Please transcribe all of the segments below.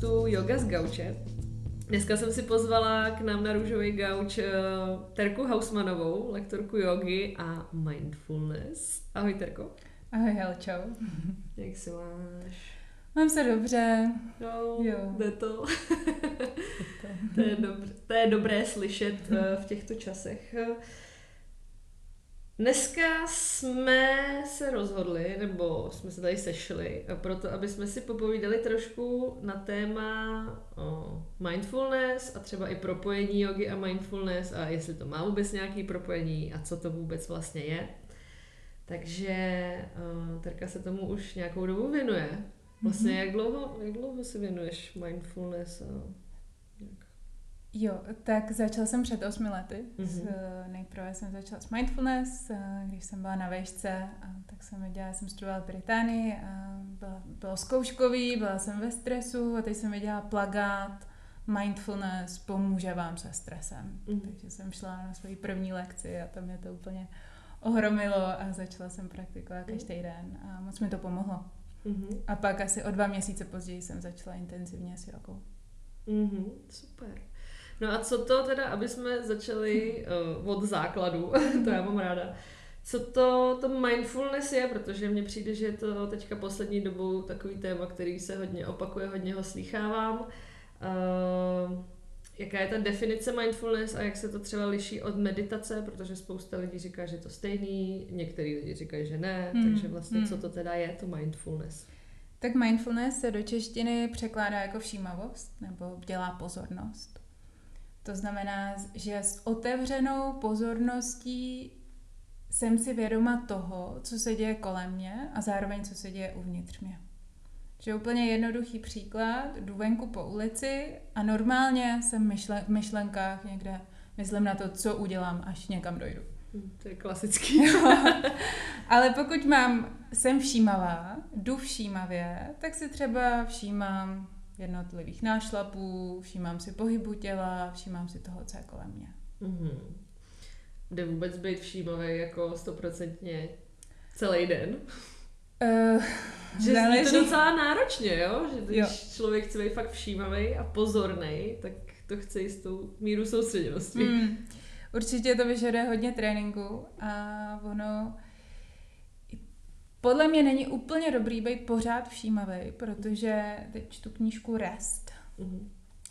podcastu Yoga z Gauče. Dneska jsem si pozvala k nám na růžový gauč uh, Terku Hausmanovou, lektorku jogy a mindfulness. Ahoj Terko. Ahoj Helčo. Jak se máš? Mám se dobře. No, jo. jde to. to, je dobře, to je dobré slyšet uh, v těchto časech. Dneska jsme se rozhodli, nebo jsme se tady sešli, proto aby jsme si popovídali trošku na téma o mindfulness a třeba i propojení jogy a mindfulness a jestli to má vůbec nějaký propojení a co to vůbec vlastně je. Takže uh, Terka se tomu už nějakou dobu věnuje. Vlastně mm-hmm. jak dlouho, jak dlouho si věnuješ mindfulness a Jo, tak začal jsem před osmi lety. Mm-hmm. S, eh, nejprve jsem začala s mindfulness, eh, když jsem byla na vejšce, a tak jsem dělala, jsem studovala v Británii, a bylo, bylo zkouškový, byla jsem ve stresu a teď jsem viděla plagát mindfulness pomůže vám se stresem. Mm-hmm. Takže jsem šla na svoji první lekci a tam mě to úplně ohromilo a začala jsem praktikovat mhm. každý den a moc mi to pomohlo. Mm-hmm. A pak asi o dva měsíce později jsem začala intenzivně s jogou. Mm-hmm, super. No a co to teda, aby jsme začali uh, od základu, to já mám ráda. Co to, to mindfulness je, protože mně přijde, že je to teďka poslední dobou takový téma, který se hodně opakuje, hodně ho slýchávám. Uh, jaká je ta definice mindfulness a jak se to třeba liší od meditace, protože spousta lidí říká, že je to stejný, některý lidi říkají, že ne, hmm. takže vlastně hmm. co to teda je, to mindfulness? Tak mindfulness se do češtiny překládá jako všímavost nebo dělá pozornost. To znamená, že s otevřenou pozorností jsem si vědoma toho, co se děje kolem mě a zároveň co se děje uvnitř mě. Že úplně jednoduchý příklad, jdu venku po ulici a normálně jsem myšle, v myšlenkách někde, myslím na to, co udělám, až někam dojdu. Hm, to je klasický. Ale pokud mám, jsem všímavá, jdu všímavě, tak si třeba všímám jednotlivých nášlapů, všímám si pohybu těla, všímám si toho, co je kolem mě. Mm-hmm. Jde vůbec být všímavý jako stoprocentně celý den? Uh, že je to docela náročně, jo? Že když jo. člověk chce být fakt všímavý a pozorný, tak to chce jistou míru soustředěnosti. Mm, určitě to vyžaduje hodně tréninku a ono podle mě není úplně dobrý být pořád všímavý, protože teď čtu knížku Rest mm-hmm.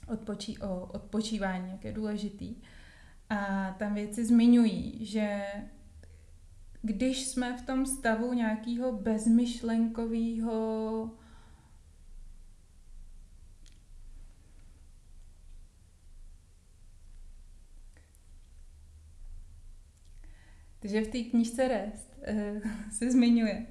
Odpočí, o odpočívání, jak je důležitý. A tam věci zmiňují, že když jsme v tom stavu nějakého bezmyšlenkového Takže v té knížce Rest uh, se zmiňuje,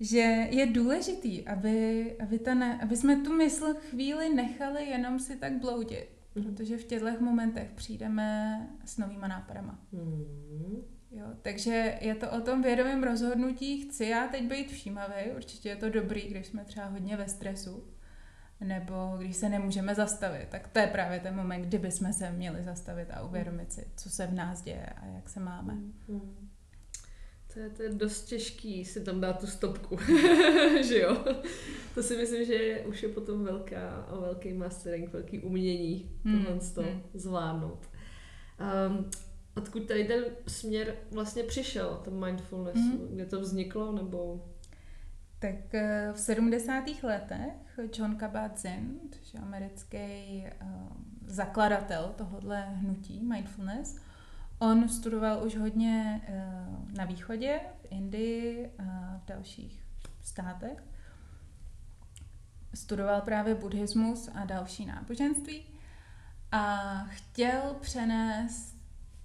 že je důležitý, aby, aby, ta ne, aby jsme tu mysl chvíli nechali jenom si tak bloudit. Mm. Protože v těchto momentech přijdeme s novýma nápadama. Mm. Jo, takže je to o tom vědomém rozhodnutí, chci já teď být všímavý, určitě je to dobrý, když jsme třeba hodně ve stresu, nebo když se nemůžeme zastavit, tak to je právě ten moment, kdyby jsme se měli zastavit a uvědomit si, co se v nás děje a jak se máme. Mm. To je, to je dost těžký si tam dát tu stopku, že jo? To si myslím, že už je potom velká, velký mastering, velký umění hmm. tohle to hmm. zvládnout. Um, odkud tady ten směr vlastně přišel, ten mindfulness, hmm. kde to vzniklo, nebo... Tak eh, v 70. letech John Kabat-Zinn, což je americký uh, zakladatel tohohle hnutí mindfulness, On studoval už hodně uh, na východě, v Indii a v dalších státech. Studoval právě buddhismus a další náboženství a chtěl přenést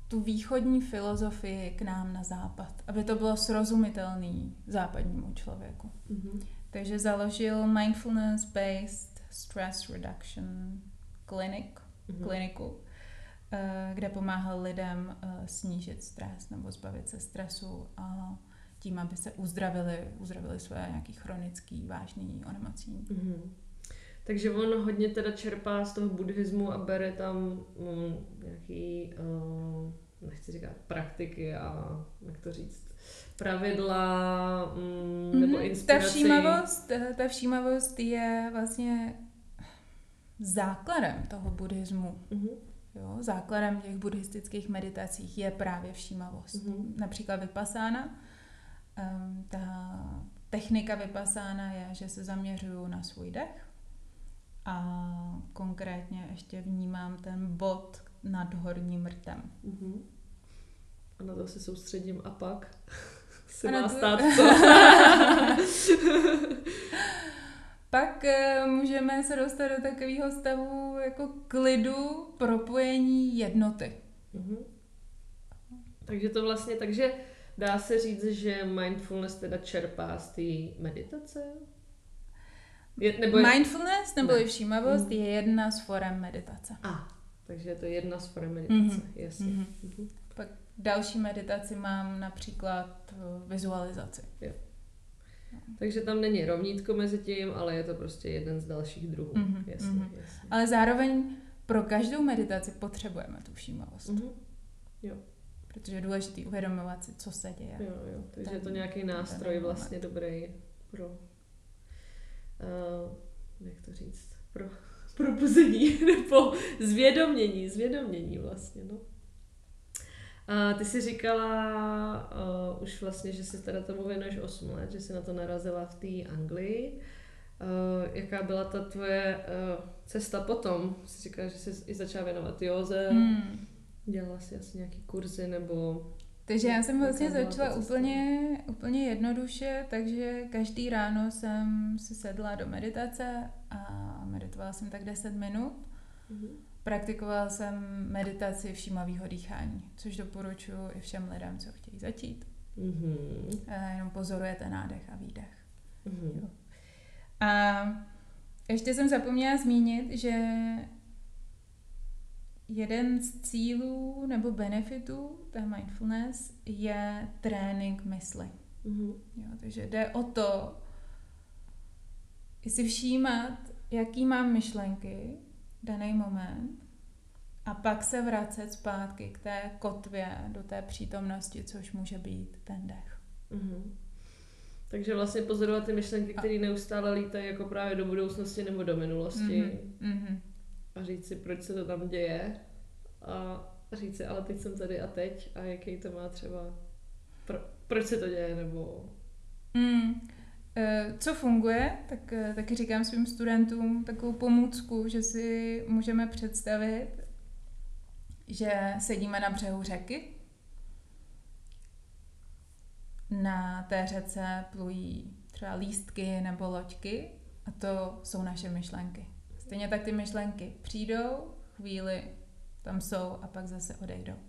tu východní filozofii k nám na západ, aby to bylo srozumitelný západnímu člověku. Mm-hmm. Takže založil Mindfulness-Based Stress Reduction Clinic, mm-hmm. kliniku, Eh, kde pomáhal lidem eh, snížit stres nebo zbavit se stresu a tím, aby se uzdravili, uzdravili své nějaký chronický, vážný onemocnění. Mm-hmm. Takže on hodně teda čerpá z toho buddhismu a bere tam mm, nějaký, uh, nechci říkat praktiky a jak to říct, pravidla mm, nebo mm-hmm. inspiraci. Ta všímavost, ta všímavost je vlastně základem toho buddhismu, Mhm. Jo, základem těch buddhistických meditacích je právě všímavost. Mhm. Například vypasána. Um, ta technika vypasána je, že se zaměřuju na svůj dech a konkrétně ještě vnímám ten bod nad horním rtem. Mhm. A na to se soustředím a pak se má stát co? Pak eh, můžeme se dostat do takového stavu jako klidu, propojení jednoty. Mhm. Takže to vlastně, takže dá se říct, že mindfulness teda čerpá z té meditace? Je, nebo je... Mindfulness nebo Ne. všímavost Mhm. je jedna z forem meditace. A, takže je to jedna z forem meditace, Mhm. jasně. Mhm. Mhm. Pak další meditaci mám například eh, vizualizaci. Takže tam není rovnítko mezi tím, ale je to prostě jeden z dalších druhů. Mhm, Jasně, mhm. jasně. Ale zároveň pro každou meditaci potřebujeme tu všímavost. Mhm. Protože je důležité uvědomovat si, co se děje. Jo, jo. Takže je to nějaký nástroj vlastně dobrý pro, uh, jak to říct, pro probuzení nebo zvědomění, zvědomění vlastně, no. A ty jsi říkala uh, už vlastně, že jsi teda tomu věnuješ 8 let, že jsi na to narazila v té Anglii. Uh, jaká byla ta tvoje uh, cesta potom? Jsi říkala, že jsi i začala věnovat józe, Hmm. dělala jsi asi nějaký kurzy nebo... Takže já jsem vlastně začala úplně, úplně jednoduše, takže každý ráno jsem si sedla do meditace a meditovala jsem tak 10 minut. Mhm. Praktikovala jsem meditaci všímavého dýchání, což doporučuji i všem lidem, co chtějí začít. Mhm. Eh, Jenom pozorujete nádech a výdech. Mhm. A ještě jsem zapomněla zmínit, že jeden z cílů nebo benefitů té mindfulness je trénink mysli. Mhm. Jo, takže jde o to, si všímat, jaký mám myšlenky daný moment a pak se vracet zpátky k té kotvě, do té přítomnosti, což může být ten dech. Mhm. Takže vlastně pozorovat ty myšlenky, které neustále lítají jako právě do budoucnosti nebo do minulosti Mhm, mhm. a říct si, proč se to tam děje a říct si, ale teď jsem tady a teď a jaký to má třeba, pro, proč se to děje nebo... Mm. Eh, Co funguje, tak eh, taky říkám svým studentům takovou pomůcku, že si můžeme představit, že sedíme na břehu řeky. Na té řece plují třeba lístky nebo loďky a to jsou naše myšlenky. Stejně tak ty myšlenky přijdou, chvíli tam jsou a pak zase odejdou.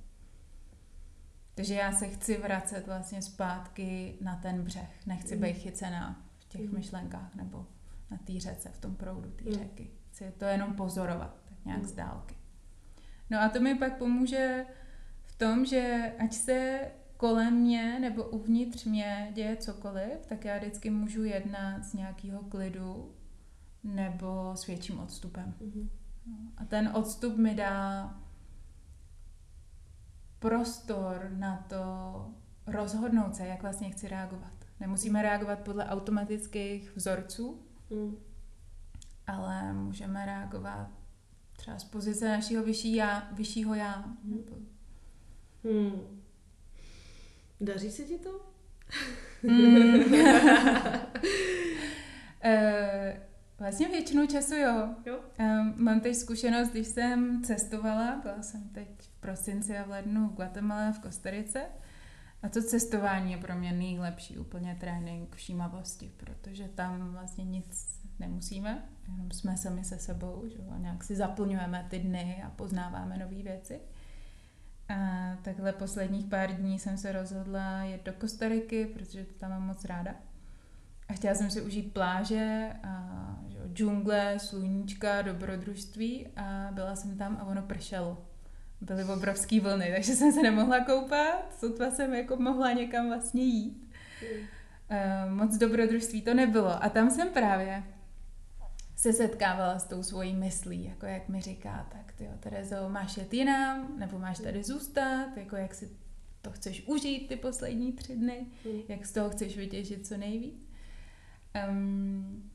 Takže já se chci vracet vlastně zpátky na ten břeh. Nechci Mhm. být chycená v těch Mhm. myšlenkách nebo na té řece, v tom proudu té Mhm. řeky. Chci to jenom pozorovat, tak nějak Mhm. z dálky. No a to mi pak pomůže v tom, že ať se kolem mě nebo uvnitř mě děje cokoliv, tak já vždycky můžu jednat z nějakého klidu nebo s větším odstupem. Mhm. No, A ten odstup mi dá prostor na to rozhodnout se, jak vlastně chci reagovat. Nemusíme reagovat podle automatických vzorců, Mhm. ale můžeme reagovat třeba z pozice našeho vyšší já, vyššího já. Mhm. Nebo, Hmm. Daří se ti to? mm. vlastně většinou času jo. Jo. Um, mám teď zkušenost, když jsem cestovala, byla jsem teď v prosinci a v lednu v Guatemala v Kostarice. A to cestování je pro mě nejlepší úplně trénink všímavosti, protože tam vlastně nic nemusíme, jenom jsme sami se sebou, že jo, a nějak si zaplňujeme ty dny a poznáváme nové věci. A takhle posledních pár dní jsem se rozhodla jet do Kostariky, protože to tam mám moc ráda. A chtěla jsem si užít pláže a džungle, sluníčka, dobrodružství a byla jsem tam a ono pršelo. Byly obrovský vlny, takže jsem se nemohla koupat, sotva jsem jako mohla někam vlastně jít. Mhm. Uh, moc dobrodružství to nebylo. A tam jsem právě se setkávala s tou svojí myslí, jako jak mi říká, tak ty Terezo, máš jet jinam, nebo máš tady zůstat, jako jak si to chceš užít ty poslední tři dny, Mhm. jak z toho chceš vytěžit co nejvíc. Um,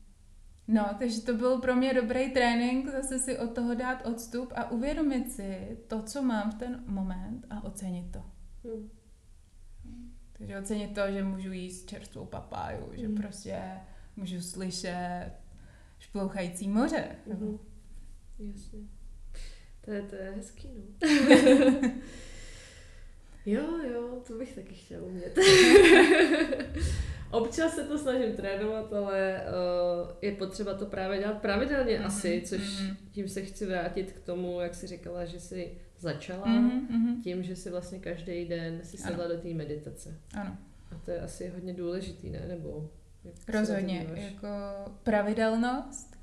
No, takže to byl pro mě dobrý trénink, zase si od toho dát odstup a uvědomit si to, co mám v ten moment a ocenit to. Hmm. Takže ocenit to, že můžu jíst čerstvou papáju, hmm. že prostě můžu slyšet šplouchající moře. Hmm. Jasně. To je, to je hezký, no. jo, jo, to bych taky chtěla umět. Občas se to snažím trénovat, ale uh, je potřeba to právě dělat pravidelně mm-hmm, asi, což mm-hmm. tím se chci vrátit k tomu, jak jsi říkala, že jsi začala mm-hmm, tím, že si vlastně každý den si sedla do té meditace. Ano. A to je asi hodně důležitý, ne? Nebo Rozhodně, jako pravidelnost.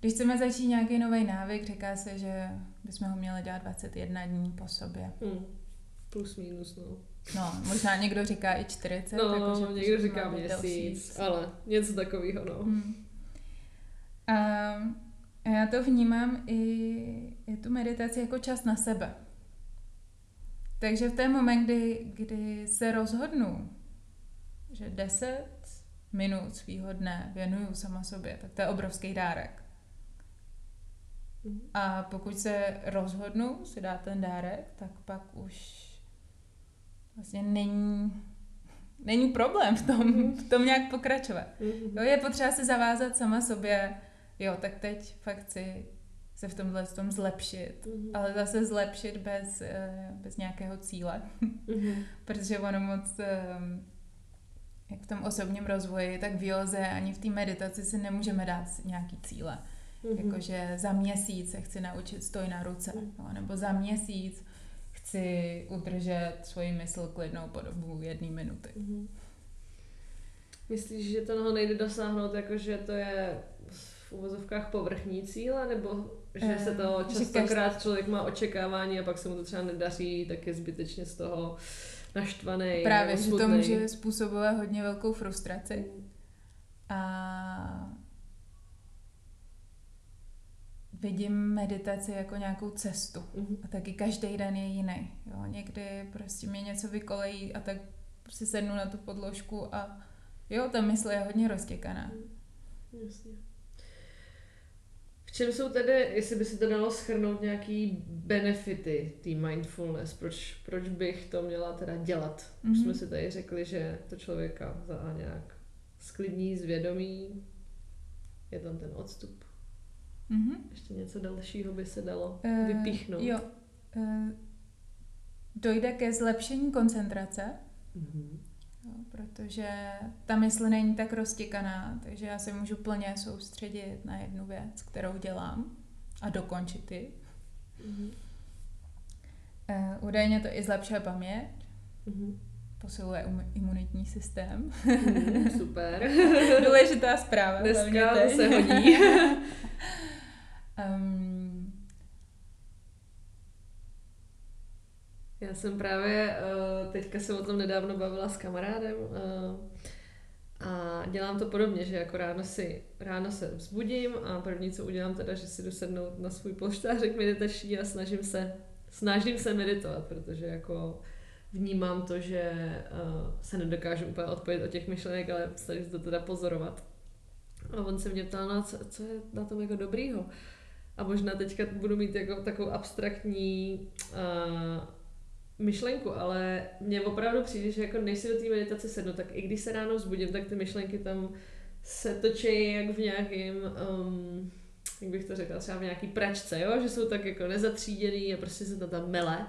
Když chceme začít nějaký nový návyk, říká se, že bychom ho měli dělat 21 dní po sobě. Hmm. Plus minus, no. No, možná někdo říká i 40. No, jako, že někdo říká měsíc, ale něco takového, no. Hmm. A, a já to vnímám i, i tu meditaci jako čas na sebe. Takže v ten moment, kdy, kdy se rozhodnu, že 10 minut svýho dne věnuju sama sobě, tak to je obrovský dárek. Hmm. A pokud se rozhodnu si dát ten dárek, tak pak už vlastně není, není problém v tom, v tom nějak pokračovat. Mm-hmm. Jo, je potřeba se zavázat sama sobě, jo, tak teď fakt chci se v tomhle v tom zlepšit, mm-hmm. ale zase zlepšit bez, eh, bez nějakého cíle. Mm-hmm. Protože ono moc, ehm, jak v tom osobním rozvoji, tak v józe ani v té meditaci si nemůžeme dát nějaký cíle. Mm-hmm. Jakože za měsíc se chci naučit stoj na ruce, mm-hmm. jo, nebo za měsíc chci udržet svoji mysl klidnou po dobu jedné minuty. Mm-hmm. Myslíš, že toho nejde dosáhnout, jakože to je v uvozovkách povrchní cíle, nebo že se to eh, častokrát člověk má očekávání a pak se mu to třeba nedaří, tak je zbytečně z toho naštvaný. Právě, že to může způsobovat hodně velkou frustraci. Mm. A vidím meditaci jako nějakou cestu. Mm-hmm. A taky každý den je jiný. Jo? Někdy prostě mě něco vykolejí a tak si sednu na tu podložku a jo, ta mysl je hodně roztěkaná. Mm. Jasně. V čem jsou tedy, jestli by se to dalo schrnout, nějaký benefity té mindfulness? Proč, proč bych to měla teda dělat? Mm-hmm. Už jsme si tady řekli, že to člověka za nějak sklidní, zvědomí, je tam ten odstup. Mm-hmm. Ještě něco dalšího by se dalo uh, vypíchnout. Jo. Uh, dojde ke zlepšení koncentrace, mm-hmm. jo, protože ta mysl není tak roztěkaná, takže já se můžu plně soustředit na jednu věc, kterou dělám a dokončit ji. Mm-hmm. Uh, údajně to i zlepšuje paměť, mm-hmm. posiluje um, imunitní systém. Mm, super. Důležitá zpráva. Dneska to se hodí. Um, já jsem právě, uh, teďka se o tom nedávno bavila s kamarádem uh, a dělám to podobně, že jako ráno si, ráno se vzbudím a první, co udělám teda, že si jdu sednout na svůj polštářek meditační a snažím se, snažím se meditovat, protože jako vnímám to, že uh, se nedokážu úplně odpovědět o těch myšlenek, ale snažím se to teda pozorovat. A on se mě ptal, no, co, co je na tom jako dobrýho. A možná teďka budu mít jako takovou abstraktní uh, myšlenku, ale mně opravdu přijde, že jako než si do té meditace sednu, tak i když se ráno vzbudím, tak ty myšlenky tam se točí jak v nějakým, um, jak bych to řekla, třeba v nějaký pračce, jo? že jsou tak jako nezatříděný a prostě se to tam mele.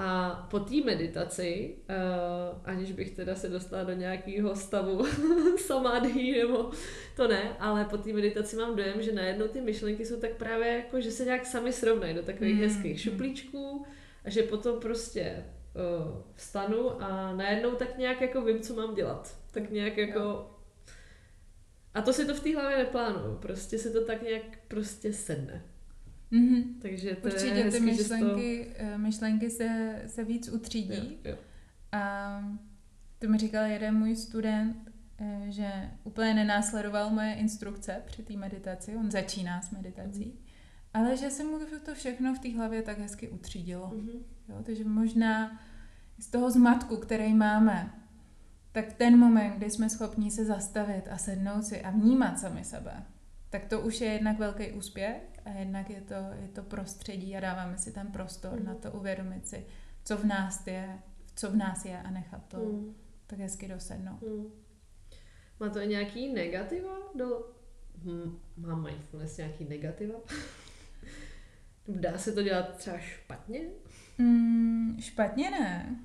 A po té meditaci, uh, aniž bych teda se dostala do nějakého stavu samádhy, nebo to ne, ale po té meditaci mám dojem, že najednou ty myšlenky jsou tak právě jako, že se nějak sami srovnají do takových mm. hezkých šuplíčků a že potom prostě uh, vstanu a najednou tak nějak jako vím, co mám dělat. Tak nějak jako... A to si to v té hlavě neplánuju, prostě se to tak nějak prostě sedne. Mm-hmm. Takže to Určitě je hezky, ty myšlenky, to... Eh, myšlenky se, se víc utřídí. Jo, jo. A to mi říkal jeden můj student, eh, že úplně nenásledoval moje instrukce při té meditaci, on začíná s meditací, mm-hmm. ale že se mu to všechno v té hlavě tak hezky utřídilo. Mm-hmm. Jo, takže možná z toho zmatku, který máme, tak ten moment, kdy jsme schopni se zastavit a sednout si a vnímat sami sebe, tak to už je jednak velký úspěch a jednak je to, je to prostředí a dáváme si ten prostor mm. na to uvědomit si, co v nás je, co v nás je a nechat to mm. tak hezky dosednout. Mm. Má to nějaký negativa? Do... Hm, má mindfulness nějaký negativa? Dá se to dělat třeba špatně? Mm, špatně ne.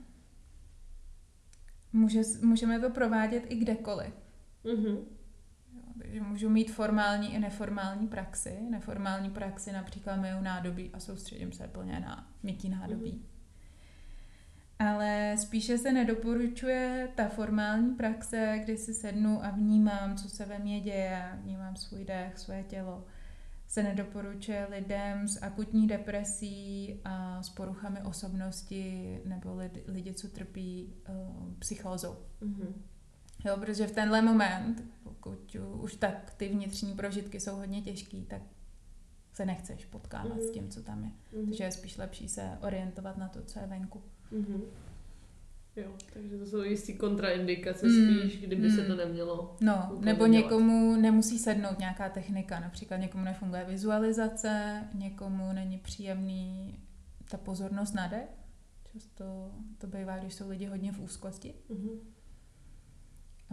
Může, můžeme to provádět i kdekoliv. Mm-hmm. Takže můžu mít formální i neformální praxi. Neformální praxi například myju nádobí a soustředím se plně na mytí nádobí. Mm-hmm. Ale spíše se nedoporučuje ta formální praxe, kdy si sednu a vnímám, co se ve mně děje, vnímám svůj dech, své tělo se nedoporučuje lidem s akutní depresí a s poruchami osobnosti nebo lidi, lidi co trpí uh, psychózou. Mm-hmm. Jo, protože v tenhle moment, pokud už tak ty vnitřní prožitky jsou hodně těžký, tak se nechceš potkávat mm-hmm. s tím, co tam je. Mm-hmm. Takže je spíš lepší se orientovat na to, co je venku. Mm-hmm. Jo, takže to jsou jistý kontraindikace mm, spíš, kdyby mm. se to nemělo. No, nebo dělat. někomu nemusí sednout nějaká technika, například někomu nefunguje vizualizace, někomu není příjemný ta pozornost na dech. Často to bývá, když jsou lidi hodně v úzkosti. Mm-hmm.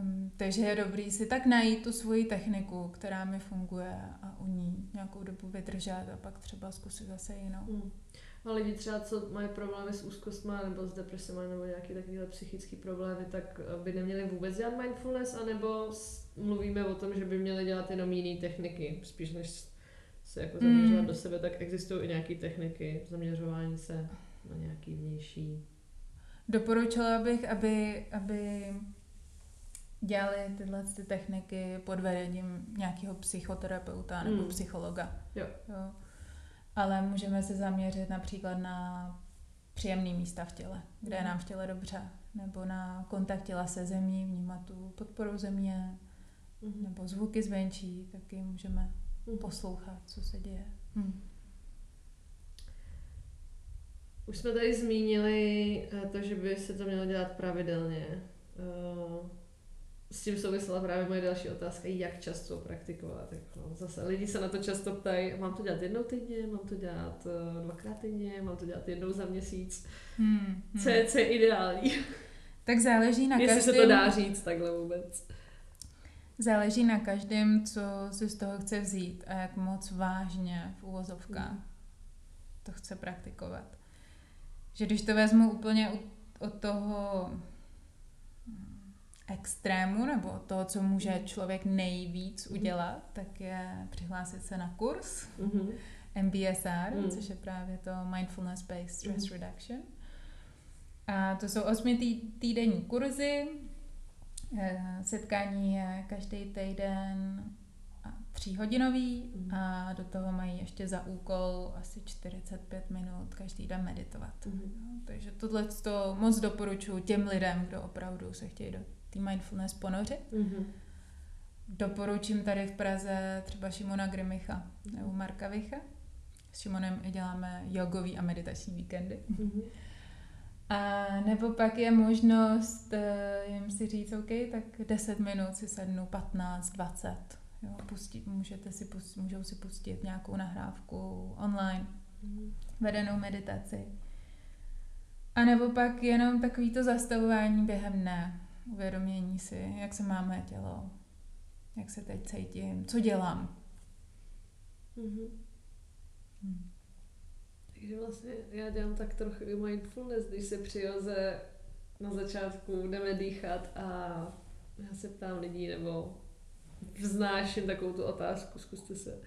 Um, takže je dobrý si tak najít tu svoji techniku, která mi funguje a u ní nějakou dobu vydržet a pak třeba zkusit zase jinou. Mm. A lidi třeba, co mají problémy s úzkostma nebo s depresemi nebo nějaké takové psychické problémy, tak eh, by neměli vůbec dělat mindfulness, anebo mluvíme o tom, že by měli dělat jenom jiné techniky, spíš než se jako zaměřovat mm. do sebe, tak existují i nějaké techniky zaměřování se na nějaký vnější. Doporučila bych, aby, aby dělali tyhle ty techniky pod vedením nějakého psychoterapeuta nebo mm. psychologa. Jo. jo ale můžeme se zaměřit například na příjemné místa v těle, kde je nám v těle dobře, nebo na kontakt těla se zemí, vnímat tu podporu země, mm-hmm. nebo zvuky zvenčí, taky můžeme mm-hmm. poslouchat, co se děje. Mm. Už jsme tady zmínili eh, to, že by se to mělo dělat pravidelně. S tím souvisela právě moje další otázka, jak často praktikovat. Jako zase lidi se na to často ptají, mám to dělat jednou týdně, mám to dělat uh, dvakrát týdně, mám to dělat jednou za měsíc. Hmm, hmm. Co, je, co je ideální? Tak záleží na každém. Jestli se to dá říct takhle vůbec. Záleží na každém, co si z toho chce vzít a jak moc vážně v úvozovkách hmm. to chce praktikovat. Že když to vezmu úplně od toho extrému nebo toho, co může člověk nejvíc udělat, tak je přihlásit se na kurz mm-hmm. MBSR, mm. což je právě to Mindfulness Based Stress mm. Reduction. A to jsou osmi tý, týdenní kurzy, eh, setkání je každý týden tříhodinový mm. a do toho mají ještě za úkol asi 45 minut každý den meditovat. Mm. Takže tohle to moc doporučuji těm lidem, kdo opravdu se chtějí do té mindfulness ponořit. Mm-hmm. Doporučím tady v Praze třeba Šimona Grimicha nebo Marka Vicha. S Šimonem děláme jogový a meditační víkendy. Mm-hmm. A nebo pak je možnost uh, jim si říct, OK, tak 10 minut si sednu, 15, 20. Jo, pustit, můžete si pustit, můžou si pustit nějakou nahrávku online, mm-hmm. vedenou meditaci. A nebo pak jenom takovýto zastavování během dne uvědomění si, jak se máme tělo, jak se teď cítím, co dělám. Mm-hmm. Hmm. Takže vlastně já dělám tak trochu i mindfulness, když se přiroze na začátku jdeme dýchat a já se ptám lidí nebo vznáším takovou tu otázku, zkuste se,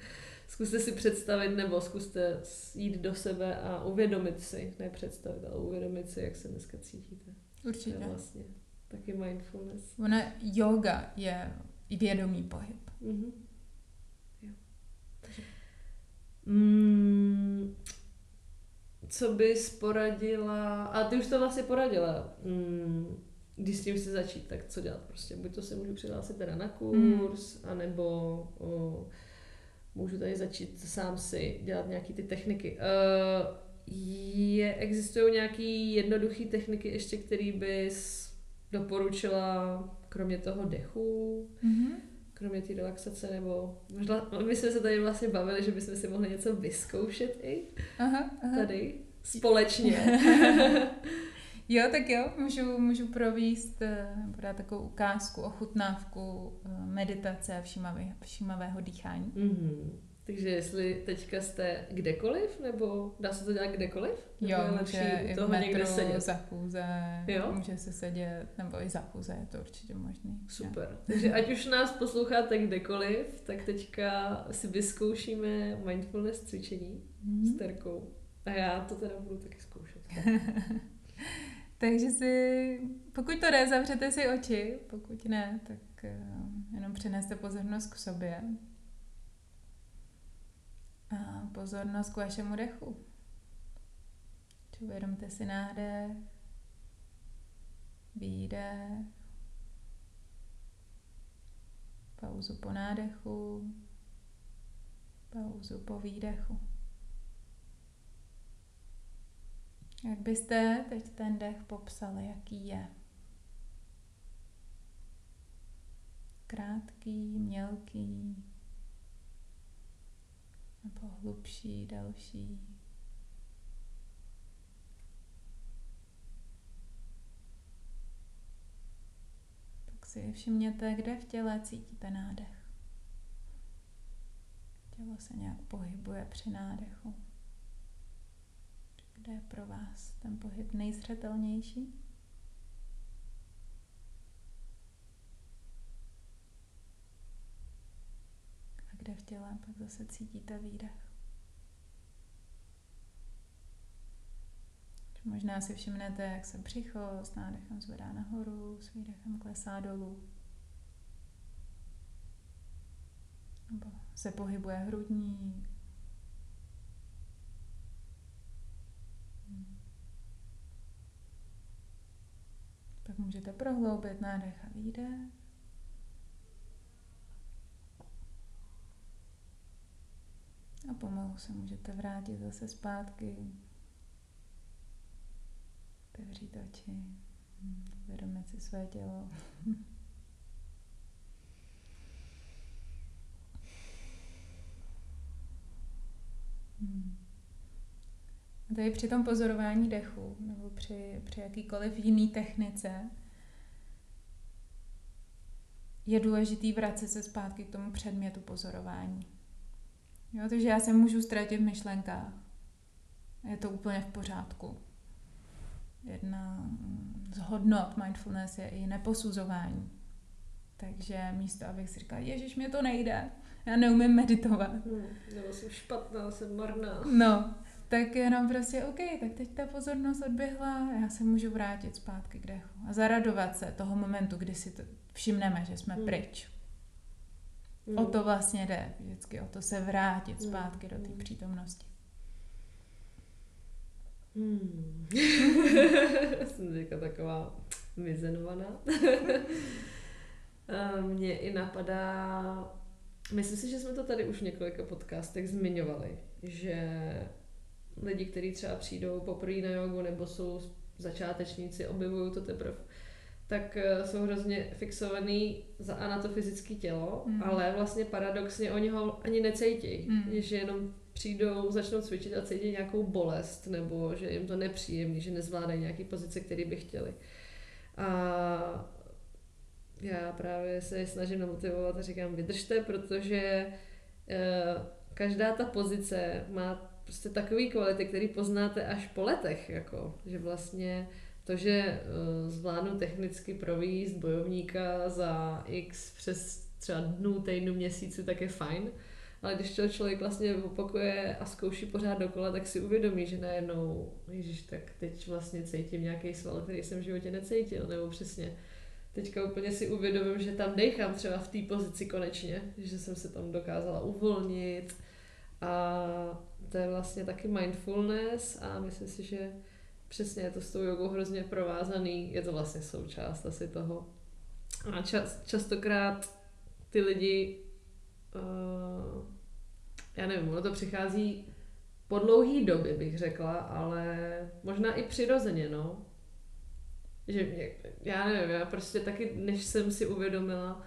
zkuste si představit nebo zkuste jít do sebe a uvědomit si, ne představit, ale uvědomit si, jak se dneska cítíte. Určitě. vlastně Taky mindfulness. Ona yoga je vědomý pohyb. Mm-hmm. Mm, co bys poradila, a ty už to vlastně poradila, mm, když s tím si začít, tak co dělat prostě? Buď to se můžu přihlásit teda na kurz, mm. anebo o, můžu tady začít sám si dělat nějaký ty techniky. Uh, je, existují nějaké jednoduché techniky ještě, které bys doporučila kromě toho dechu, mm-hmm. kromě té relaxace, nebo možná, my jsme se tady vlastně bavili, že bychom si mohli něco vyzkoušet i aha, aha. tady společně. jo, tak jo, můžu, můžu províst, podát eh, takovou ukázku, ochutnávku eh, meditace a všímavé, všímavého dýchání. Mm-hmm. Takže jestli teďka jste kdekoliv, nebo dá se to dělat kdekoliv? Jo, je může i v metru, sedět? za chůze, jo? může se sedět, nebo i za chůze, je to určitě možný. Super. Jo. Takže ať už nás posloucháte kdekoliv, tak teďka si vyzkoušíme mindfulness cvičení mm. s Terkou. A já to teda budu taky zkoušet. Takže si, pokud to jde, zavřete si oči, pokud ne, tak uh, jenom přeneste pozornost k sobě. A pozornost k vašemu dechu. Uvědomte si nádech, výdech, pauzu po nádechu, pauzu po výdechu. Jak byste teď ten dech popsali, jaký je? Krátký, mělký, nebo hlubší, další. Tak si všimněte, kde v těle cítíte nádech. Tělo se nějak pohybuje při nádechu. Kde je pro vás ten pohyb nejzřetelnější? Kde v těle pak zase cítíte výdech? Možná si všimnete, jak se břicho s nádechem zvedá nahoru, s výdechem klesá dolů. Nebo se pohybuje hrudník, Pak můžete prohloubit nádech a výdech. A pomalu se můžete vrátit zase zpátky. Otevřít oči. Uvědomit si své tělo. A tady při tom pozorování dechu nebo při, při jakýkoliv jiný technice je důležitý vracet se zpátky k tomu předmětu pozorování. Jo, takže já se můžu ztratit v myšlenkách. Je to úplně v pořádku. Jedna z hodnot mindfulness je i neposuzování. Takže místo, abych si říkala, ježiš, mě to nejde, já neumím meditovat. Hmm, nebo jsem špatná, jsem marná. No, tak jenom prostě, OK, tak teď ta pozornost odběhla, já se můžu vrátit zpátky k dechu a zaradovat se toho momentu, kdy si to všimneme, že jsme mm. pryč. Mm. O to vlastně jde vždycky, o to se vrátit mm. zpátky mm. do té hmm. přítomnosti. Hmm. Jsem teďka taková vyzenovaná. Mně i napadá, myslím si, že jsme to tady už v několika podcastech zmiňovali, že lidi, kteří třeba přijdou poprvé na jogu nebo jsou začátečníci, objevují to teprve, tak eh, jsou hrozně fixovaný za a na to fyzické tělo, mm. ale vlastně paradoxně oni ho ani necítí, mm. že jenom přijdou, začnou cvičit a cítí nějakou bolest, nebo že jim to nepříjemný, že nezvládají nějaký pozice, které by chtěli. A já právě se snažím namotivovat a říkám, vydržte, protože uh, každá ta pozice má prostě takový kvality, který poznáte až po letech, jako, že vlastně to, že uh, zvládnu technicky províst bojovníka za x přes třeba dnů, týdnů, měsíců, tak je fajn. Ale když to člověk vlastně opakuje a zkouší pořád dokola, tak si uvědomí, že najednou, ježiš, tak teď vlastně cítím nějaký sval, který jsem v životě necítil, nebo přesně. Teďka úplně si uvědomím, že tam dechám třeba v té pozici konečně, že jsem se tam dokázala uvolnit a to je vlastně taky mindfulness a myslím si, že přesně je to s tou jogou hrozně provázaný, je to vlastně součást asi toho. A čas, častokrát ty lidi, uh, já nevím, ono to přichází po dlouhý době, bych řekla, ale možná i přirozeně, no. že mě, já nevím, já prostě taky, než jsem si uvědomila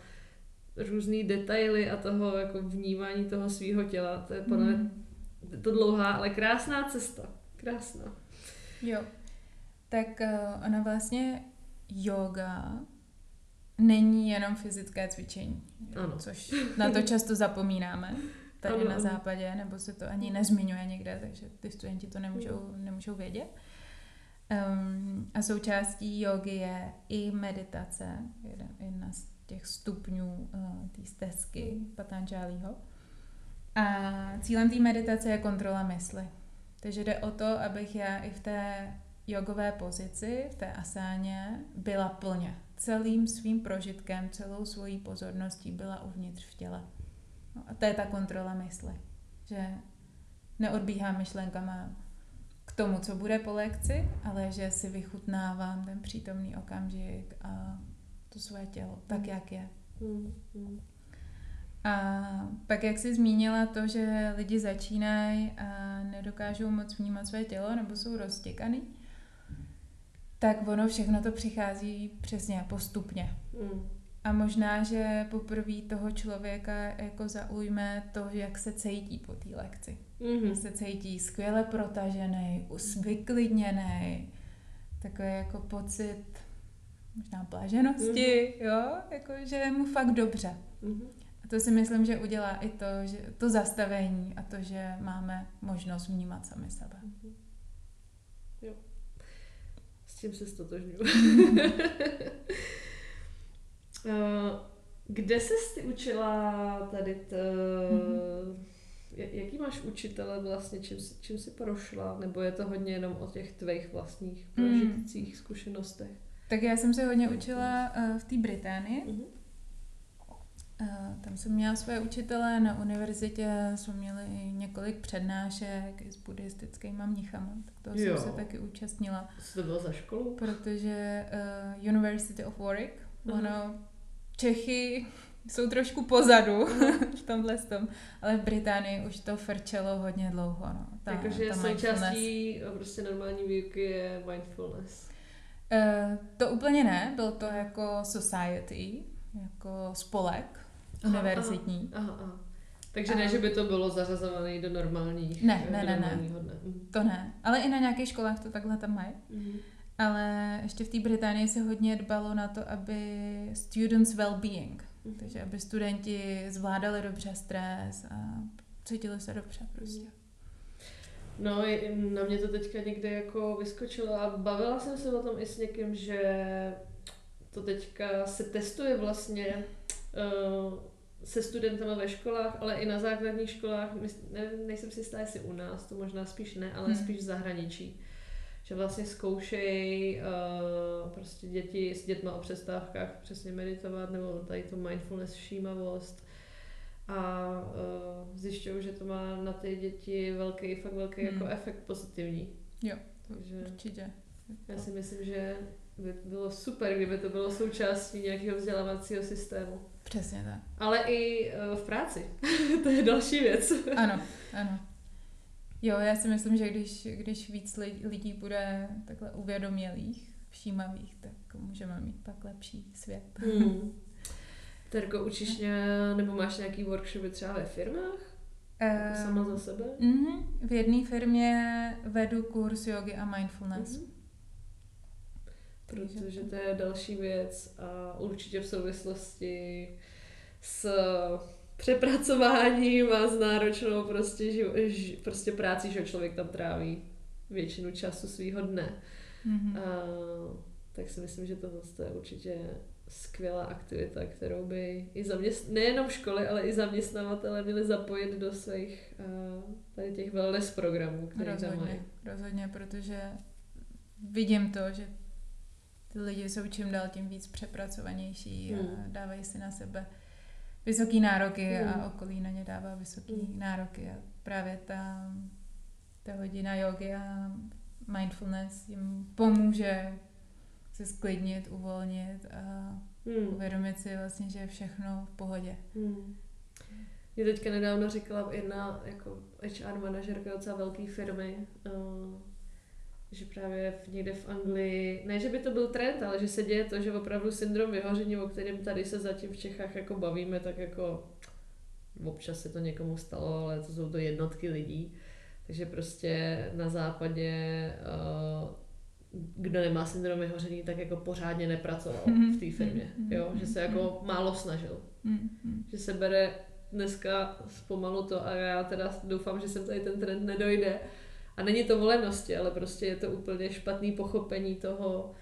různý detaily a toho jako vnímání toho svého těla, to je podle Mm. to dlouhá, ale krásná cesta. Krásná. Jo. Tak uh, ona vlastně yoga není jenom fyzické cvičení. Ano. Což na to často zapomínáme tady Ano, na západě, nebo se to ani nezmiňuje někde, takže ty studenti to nemůžou, nemůžou vědět. Um, a součástí jogy je i meditace, jeden, jedna z těch stupňů uh, té stezky Patanžálího. A cílem té meditace je kontrola mysli. Takže jde o to, abych já i v té jogové pozici, v té asáně, byla plně. Celým svým prožitkem, celou svojí pozorností byla uvnitř v těle. No a to je ta kontrola mysli. Že neodbíhám myšlenkama k tomu, co bude po lekci, ale že si vychutnávám ten přítomný okamžik a to své tělo, tak jak je. Hmm. A pak, jak jsi zmínila to, že lidi začínají a nedokážou moc vnímat své tělo nebo jsou roztěkaný, tak ono všechno to přichází přesně postupně. Hmm. A možná, že poprvé toho člověka jako zaujme to, jak se cítí po té lekci. Mhm. Že se cítí skvěle protažený, vyklidněný, takový jako pocit možná bláženosti, jo, jako že je mu fakt dobře. Mhm. A to si myslím, že udělá i to, že to zastavení a to, že máme možnost vnímat sami sebe. Jo. Tím se stotožňuji. Eh, Kde jsi ty učila tady t... Ja- Jaký máš učitele vlastně, čím, jsi- čím jsi prošla? Nebo je to hodně jenom o těch tvých vlastních Mm. prožitcích, zkušenostech? Tak já jsem se hodně učila uh, v té Británii. Mhm. Uh, tam jsem měla své učitele, na univerzitě jsme měli několik přednášek i s buddhistickými mnichama, tak toho Jo. jsem se taky účastnila, Co to bylo za školu? protože uh, University of Warwick, Aha. ono, Čechy jsou trošku pozadu v tomhle tom, ale v Británii už to frčelo hodně dlouho. No. Ta, Jakože součástí eh, prostě normální výuky je mindfulness. Uh, to úplně ne, byl to jako society, jako spolek Aha, univerzitní. Aha, aha. Takže A- ne, že by to bylo zařazované do normálních Ne, do ne, ne, ne. normálního dne. Mhm. To ne, ale i na nějakých školách to takhle tam mají. Mhm. Ale ještě v té Británii se hodně dbalo na to, aby students well-being, Mhm. takže aby studenti zvládali dobře stres a cítili se dobře prostě. No, je- na mě to teďka někde jako vyskočilo a bavila jsem se o tom i s někým, že to teďka se testuje vlastně se studentama ve školách, ale i na základních školách, nejsem si jistá, jestli u nás, to možná spíš ne, ale Hmm. spíš v zahraničí. Že vlastně zkoušejí uh, prostě děti s dětma o přestávkách přesně meditovat, nebo tady tu mindfulness, všímavost. A uh, zjišťují, že to má na ty děti velký, fakt velký Hmm. jako efekt pozitivní. Jo. Takže Určitě. já si myslím, že by bylo super, kdyby to bylo součástí nějakého vzdělávacího systému. Přesně tak. Ale i uh, v práci. to je další věc. Ano, ano. Jo, já si myslím, že když, když víc li- lidí bude takhle uvědomělých, všímavých, tak můžeme mít pak lepší svět. Hmm. Terko, učíš ně, nebo máš nějaký workshopy třeba ve firmách? Jako sama za sebe? Mm-hmm. V jedné firmě vedu kurz jogy a mindfulness. Mhm. Protože to je další věc a určitě v souvislosti s přepracováním a s náročnou prostě, živ, ž, prostě práci, že člověk tam tráví většinu času svého dne. Mm-hmm. A, tak si myslím, že tohle je určitě skvělá aktivita, kterou by i zaměst... nejenom školy, ale i zaměstnavatele měli zapojit do svých uh, tady těch wellness programů, které tam mají. Rozhodně, rozhodně, protože vidím to, že ty lidi jsou čím dál tím víc přepracovanější a Hmm. dávají si na sebe vysoký nároky Hmm. a okolí na ně dává vysoký Hmm. nároky a právě ta, ta hodina jogy a mindfulness jim pomůže se sklidnit, uvolnit a Hmm. uvědomit si vlastně, že je všechno v pohodě. Hmm. Mě teďka nedávno říkala jedna jako HR manažerka docela velké firmy, uh, že právě v, někde v Anglii, ne, že by to byl trend, ale že se děje to, že opravdu syndrom vyhoření, o kterém tady se zatím v Čechách jako bavíme, tak jako občas se to někomu stalo, ale to jsou to jednotky lidí. Takže prostě na západě uh, kdo nemá syndrom vyhoření, tak jako pořádně nepracoval v té firmě, jo? že se jako málo snažil. Že se bere dneska zpomalu to a já teda doufám, že sem tady ten trend nedojde. A není to volenosti, ale prostě je to úplně špatný pochopení toho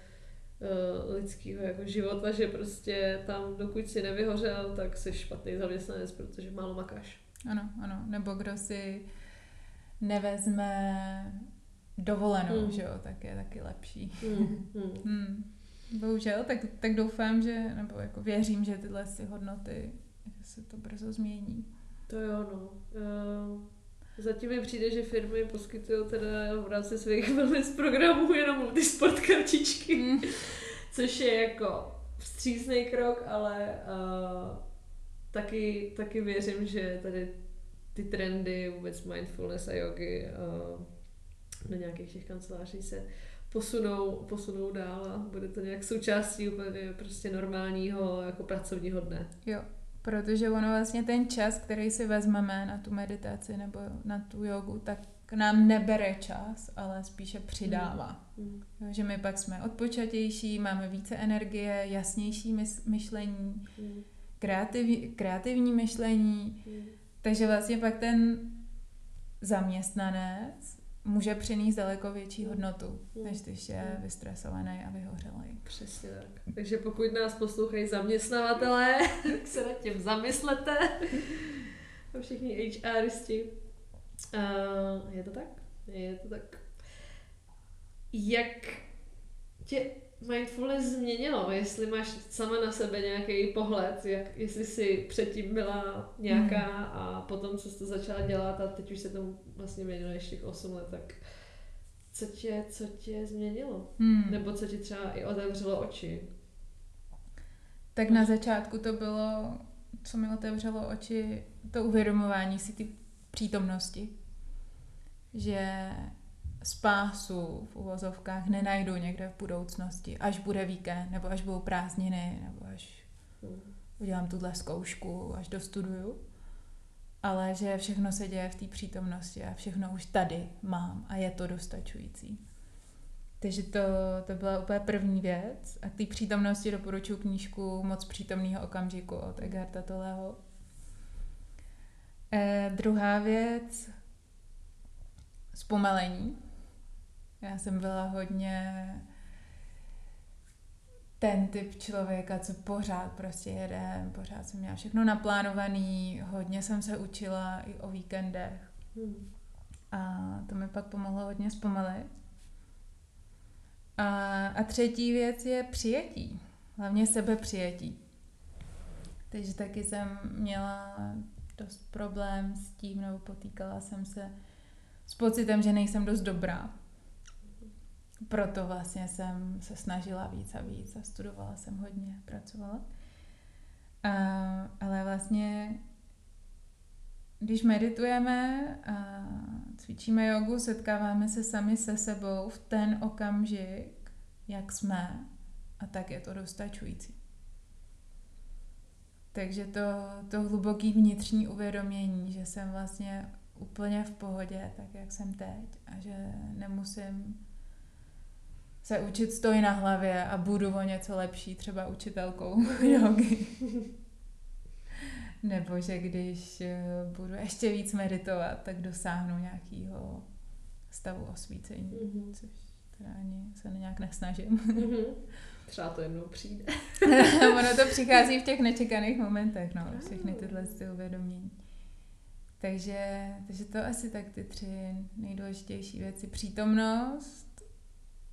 uh, lidského jako života, že prostě tam, dokud si nevyhořel, tak jsi špatný zaměstnanec, protože málo makáš. Ano, ano. Nebo kdo si nevezme dovolenou, mm. že jo, tak je taky lepší. Mm. Mm. mm. Bohužel, tak, tak doufám, že, nebo jako věřím, že tyhle si hodnoty, že se to brzo změní. To jo, no. Uh, zatím mi přijde, že firmy poskytují teda v rámci svých wellness programů jenom multisport kartičky, mm. což je jako vstřícný krok, ale uh, taky, taky věřím, že tady ty trendy, vůbec mindfulness a jogy uh, na nějakých těch kanceláří se posunou, posunou dál a bude to nějak součástí úplně prostě normálního jako pracovního dne. Jo, protože ono vlastně ten čas, který si vezmeme na tu meditaci nebo na tu jogu, tak nám nebere čas, ale spíše přidává. Mm. Jo, že my pak jsme odpočatější, máme více energie, jasnější myšlení, mm. kreativ, kreativní myšlení, mm. takže vlastně pak ten zaměstnanec může přinést daleko větší hodnotu, než když je vystresovaný a vyhořelý. Přesně tak. Takže pokud nás poslouchají zaměstnavatelé, tak se nad tím zamyslete. A všichni HRisti. Uh, je to tak? Je to tak. Jak tě mindfulness změnilo? Jestli máš sama na sebe nějaký pohled, jak, jestli jsi předtím byla nějaká hmm. a potom, co jsi to začala dělat a teď už se tomu vlastně věnuješ těch 8 let, tak co tě, co tě změnilo? Hmm. Nebo co ti třeba i otevřelo oči? Tak na začátku to bylo, co mi otevřelo oči, to uvědomování si ty přítomnosti. Že spásu v uvozovkách nenajdu někde v budoucnosti, až bude víkend, nebo až budou prázdniny, nebo až udělám tuhle zkoušku, až dostuduju. Ale že všechno se děje v té přítomnosti a všechno už tady mám a je to dostačující. Takže to, to byla úplně první věc. A k té přítomnosti doporučuji knížku Moc přítomného okamžiku od Egarta Toleho. E, druhá věc, zpomalení. Já jsem byla hodně ten typ člověka, co pořád prostě jede, pořád jsem měla všechno naplánovaný, hodně jsem se učila i o víkendech. Hmm. A to mi pak pomohlo hodně zpomalit. A, a třetí věc je přijetí. Hlavně sebepřijetí. Takže taky jsem měla dost problém s tím, nebo potýkala jsem se s pocitem, že nejsem dost dobrá proto vlastně jsem se snažila víc a víc a studovala jsem hodně, pracovala. A, ale vlastně, když meditujeme a cvičíme jogu, setkáváme se sami se sebou v ten okamžik, jak jsme, a tak je to dostačující. Takže to, to hluboký vnitřní uvědomění, že jsem vlastně úplně v pohodě, tak jak jsem teď a že nemusím se učit stojí na hlavě a budu o něco lepší, třeba učitelkou jogy. Nebo že když eh, budu ještě víc meditovat, tak dosáhnu nějakého stavu osvícení, mm-hmm. což teda ani se nějak nesnažím. Mm-hmm. Třeba to jednou přijde. ono to přichází v těch nečekaných momentech, no, všechny tyhle ty uvědomění. Takže, takže to asi tak ty tři nejdůležitější věci. Přítomnost,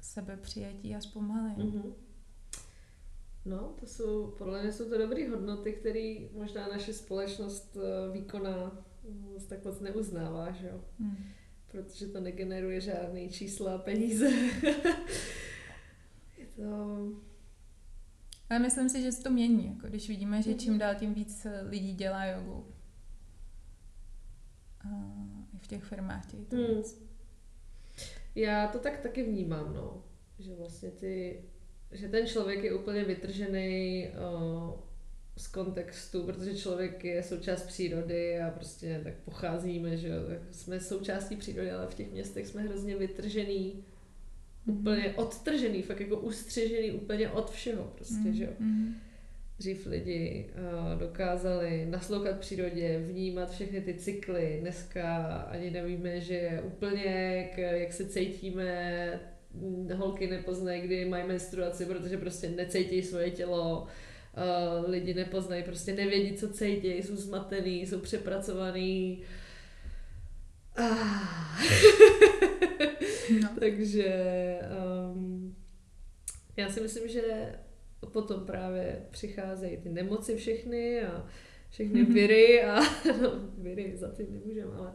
sebepřijetí a zpomalení. Mm-hmm. No, to jsou, podle mě jsou to dobré hodnoty, které možná naše společnost eh, výkona tak moc neuznává, že jo? Mm. Protože to negeneruje žádný čísla a peníze. Je to... Ale myslím si, že se to mění, jako když vidíme, že čím dál tím víc lidí dělá jogu. A i v těch firmách chtějí to mm. víc. Já to tak taky vnímám, no. Že vlastně ty, že ten člověk je úplně vytržený uh, z kontextu, protože člověk je součást přírody a prostě tak pocházíme, že jo, tak jsme součástí přírody, ale v těch městech jsme hrozně vytržený, mm-hmm. úplně odtržený, fakt jako ustřežený úplně od všeho prostě, mm-hmm. že jo. Mm-hmm. Dřív lidi uh, dokázali naslouchat přírodě, vnímat všechny ty cykly. Dneska ani nevíme, že úplně jak, jak se cítíme, holky nepoznají, kdy mají menstruaci, protože prostě necítí svoje tělo. Uh, lidi nepoznají, prostě nevědí, co cítí, jsou zmatený, jsou přepracovaný. Ah. no. Takže um, já si myslím, že potom právě přicházejí ty nemoci všechny a všechny viry a no, viry za tím nemůžem, ale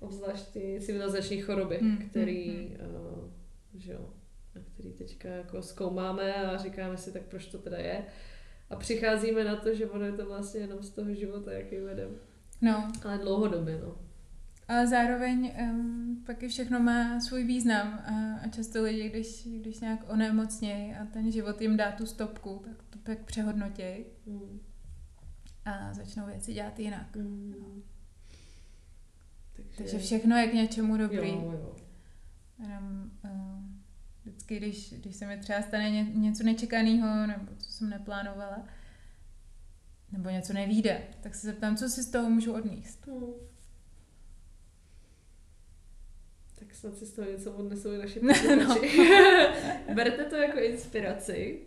obzvlášť ty civilizační choroby, mm, který, mm, uh, že jo, na který teďka jako zkoumáme a říkáme si, tak proč to teda je. A přicházíme na to, že ono je to vlastně jenom z toho života, jaký vedem. No. Ale dlouhodobě, no. Ale zároveň um, pak i všechno má svůj význam a, a často lidi, když, když nějak onemocnějí a ten život jim dá tu stopku, tak to pak přehodnotějí mm. a začnou věci dělat jinak. Mm. No. Takže... Takže všechno je k něčemu dobrý. Jo, jo. Jenom, uh, vždycky, když, když se mi třeba stane ně, něco nečekaného, nebo co jsem neplánovala, nebo něco nevíde, tak se zeptám, co si z toho můžu odníst. Mm. Tak snad si z toho něco odnesou i naši no. Berte to jako inspiraci.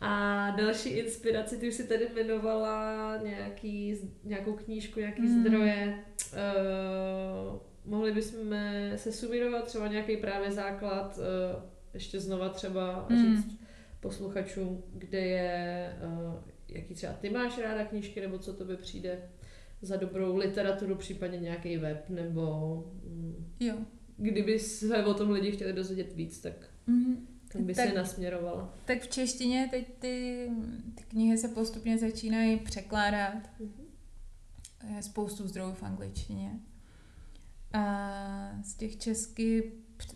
A další inspiraci, ty už si tady jmenovala nějaký, nějakou knížku, nějaký mm. zdroje. Uh, mohli bychom se sumírovat třeba nějaký právě základ, uh, ještě znova třeba mm. říct posluchačům, kde je, uh, jaký třeba ty máš ráda knížky, nebo co to by přijde za dobrou literaturu, případně nějaký web, nebo mm, jo. kdyby se o tom lidi chtěli dozvědět víc, tak mm-hmm. by tak, se nasměrovala. Tak v češtině teď ty, ty knihy se postupně začínají překládat. Mm-hmm. Je spoustu zdrojů v angličtině. A z těch česky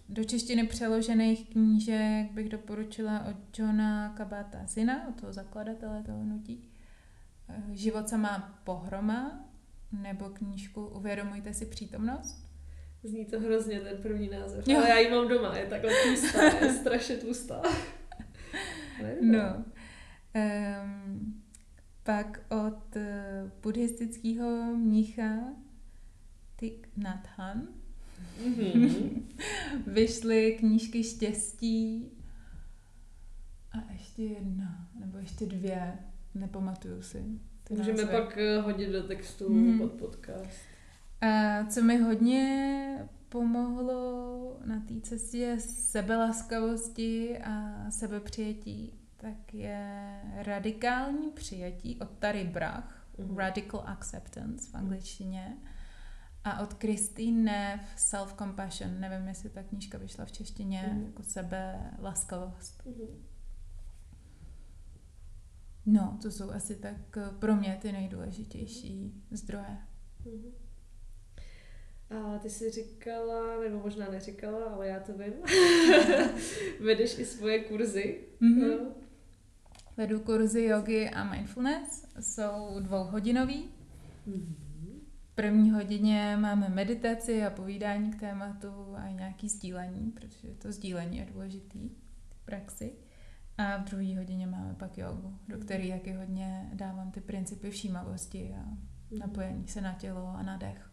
do češtiny přeložených knížek bych doporučila od Johna Kabata Zina, od toho zakladatele toho hnutí. Život se má pohroma nebo knížku Uvědomujte si přítomnost. Zní to hrozně, ten první název. Jo. Ale já ji mám doma, je takhle tlustá, je strašně tlustá. no. Um, pak od uh, buddhistického mnicha Thich Nhat Hanh mm-hmm. vyšly knížky štěstí a ještě jedna, nebo ještě dvě, nepamatuju si. Můžeme názvy. pak eh, hodit do textu hmm. pod podcast. A co mi hodně pomohlo na té cestě sebelaskavosti a sebepřijetí, tak je radikální přijetí od Tary Brach, mm-hmm. Radical Acceptance v angličtině, a od Christine Neff Self-Compassion. Nevím, jestli ta knížka vyšla v češtině, mm-hmm. jako sebelaskavost. Mm-hmm. No, to jsou asi tak eh, pro mě ty nejdůležitější zdroje. Mm-hmm. A ty jsi říkala, nebo možná neříkala, ale já to vím, vedeš i svoje kurzy. Mm-hmm. Vedu kurzy jogy a mindfulness, jsou dvouhodinový. Mm-hmm. V první hodině máme meditaci a povídání k tématu a nějaký sdílení, protože to sdílení je důležitý v praxi. A v druhé hodině máme pak jogu, do které taky hodně dávám ty principy všímavosti a mhm. napojení se na tělo a na dech.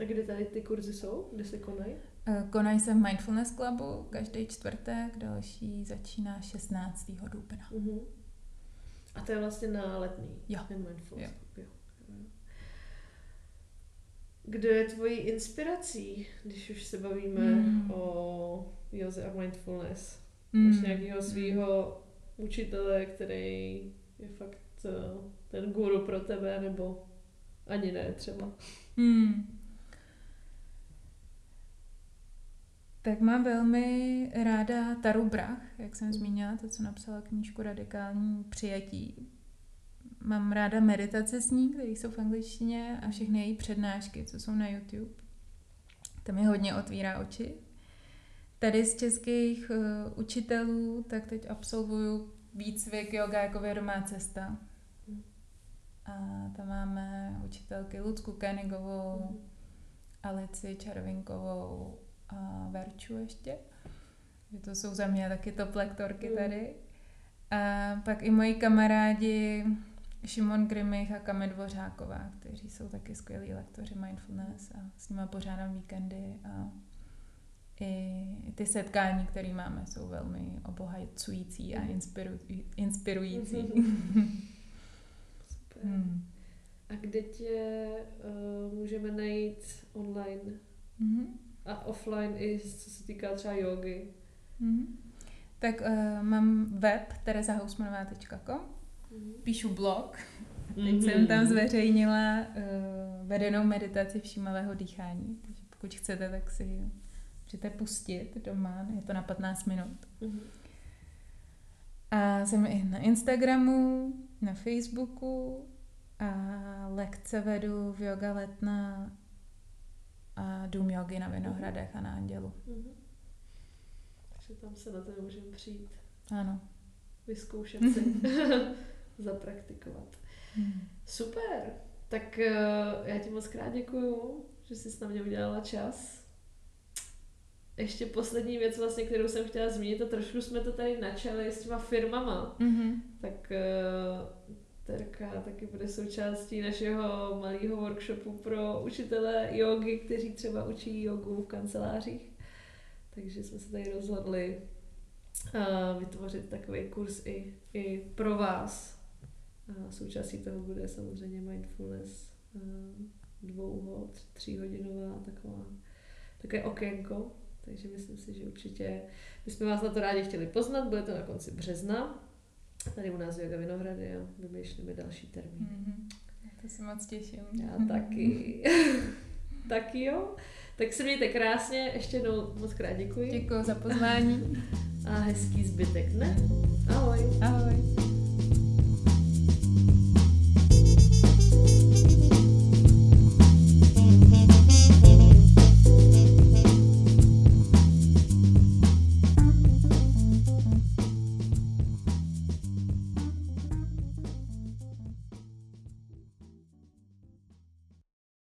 A kde tady ty kurzy jsou? Kde se konají? Eh, konají se v Mindfulness Clubu každý čtvrtek, další začíná 16. dubna. Uh-huh. A to je vlastně na letní? Jo. Ten Mindfulness jo. Club, jo. Kdo je tvojí inspirací, když už se bavíme mm. o joze a mindfulness? Mm. Máš nějakého svého učitele, který je fakt uh, ten guru pro tebe, nebo ani ne třeba? Mm. Tak mám velmi ráda Taru Brach, jak jsem zmínila, to, co napsala knížku Radikální přijetí. Mám ráda meditace s ní, které jsou v angličtině a všechny její přednášky, co jsou na YouTube. To mi hodně otvírá oči. Tady z českých uh, učitelů, tak teď absolvuju výcvik yoga jako vědomá cesta. A tam máme učitelky Lucku Kenigovou, mm. Alici Červinkovou a Verču ještě. To jsou za mě taky top lektorky mm. tady. A pak i moji kamarádi Šimon Grimich a Kame Dvořáková, kteří jsou taky skvělí lektoři mindfulness a s nimi pořádám víkendy a i ty setkání, které máme, jsou velmi obohacující a inspiru, inspirující. Super. Hmm. A kde tě uh, můžeme najít online mm-hmm. a offline i co se týká třeba jogy? Mm-hmm. Tak uh, mám web terezahousmanová.com, mm-hmm. píšu blog, teď mm-hmm. jsem tam zveřejnila uh, vedenou meditaci všímavého dýchání, takže pokud chcete, tak si můžete pustit doma, je to na 15 minut. Mm-hmm. A jsem i na Instagramu, na Facebooku a lekce vedu v yoga letna a dům jogy na Vinohradech a na Andělu. Mm-hmm. Takže tam se na to můžeme přijít. Ano. Vyzkoušet si. Zapraktikovat. Mm. Super. Tak uh, já ti moc krát děkuju, že jsi na mě udělala čas ještě poslední věc, vlastně, kterou jsem chtěla zmínit, a trošku jsme to tady načali s těma firmama, mm-hmm. tak uh, Terka taky bude součástí našeho malého workshopu pro učitele jogy, kteří třeba učí jogu v kancelářích. Takže jsme se tady rozhodli uh, vytvořit takový kurz i, i pro vás. A součástí toho bude samozřejmě mindfulness uh, dvouho, tříhodinová taková, také okénko, takže myslím si, že určitě bychom vás na to rádi chtěli poznat. Bude to na konci března. Tady u nás v Yoga Vinohrady a vymýšlíme další termín. Mm-hmm. To se moc těším. Já taky. taky jo. Tak se mějte krásně, ještě jednou moc krát děkuji. Děkuji za pozvání. A hezký zbytek, ne? Ahoj. Ahoj.